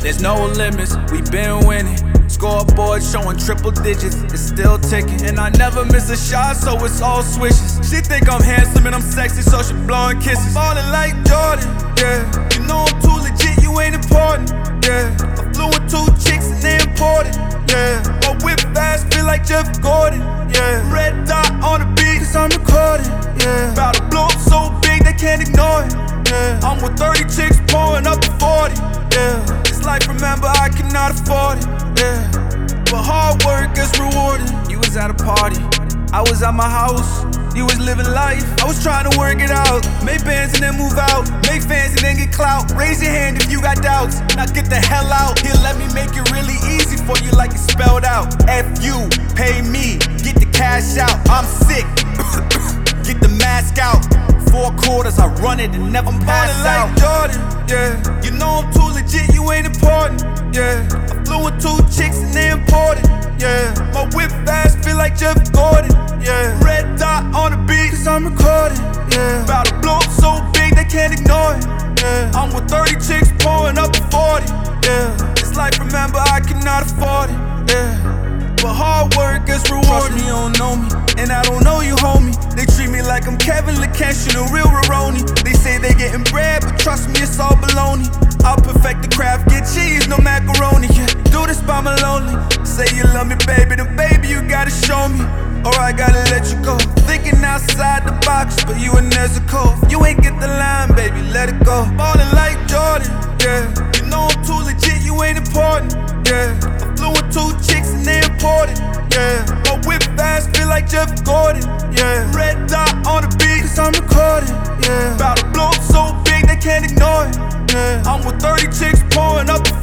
There's no limits, we been winning. Scoreboard showing triple digits, it's still ticking. And I never miss a shot, so it's all swishes. She think I'm handsome and I'm sexy, so she blowing kisses. Falling like Jordan, can't ignore it, yeah. I'm with 30 chicks pouring up to 40, yeah. It's like remember I cannot afford it, yeah. But hard work is rewarded. You was at a party, I was at my house. You was living life, I was trying to work it out. Make bands and then move out. Make fans and then get clout. Raise your hand if you got doubts. Now get the hell out. Here, let me make it really easy for you, like it's spelled out. F you, quarters, I run it and never pass out. like Jordan, yeah. You know I'm too legit, you ain't important, yeah. I flew with two chicks and they important, yeah. My whip fast, feel like Jeff Gordon, yeah. Red dot on the beat, cause I'm recording, yeah. About to blow up so big they can't ignore it, yeah. I'm with 30 chicks pouring up to 40, yeah. It's like remember I cannot afford it, yeah. But hard work is rewarded. Trust me, you don't know me, and I don't know you, homie. They treat me like I'm Kevin LeCantion, a real Roroni. Getting bread, but trust me, it's all baloney. I'll perfect the craft, get cheese, no macaroni. Yeah, do this by my lonely. Say you love me, baby, then baby, you gotta show me. Or I gotta let you go. Thinking outside the box, but you a Nezuko. You ain't get the line, baby, let it go. Ballin' like Jordan, yeah. You know I'm too legit, you ain't important, yeah. I flew with two chicks and they imported, yeah. My whip fast, feel like Jeff Gordon, yeah. Red dot on the beat, cause I'm recording, yeah. About I'm with 30 chicks pouring up to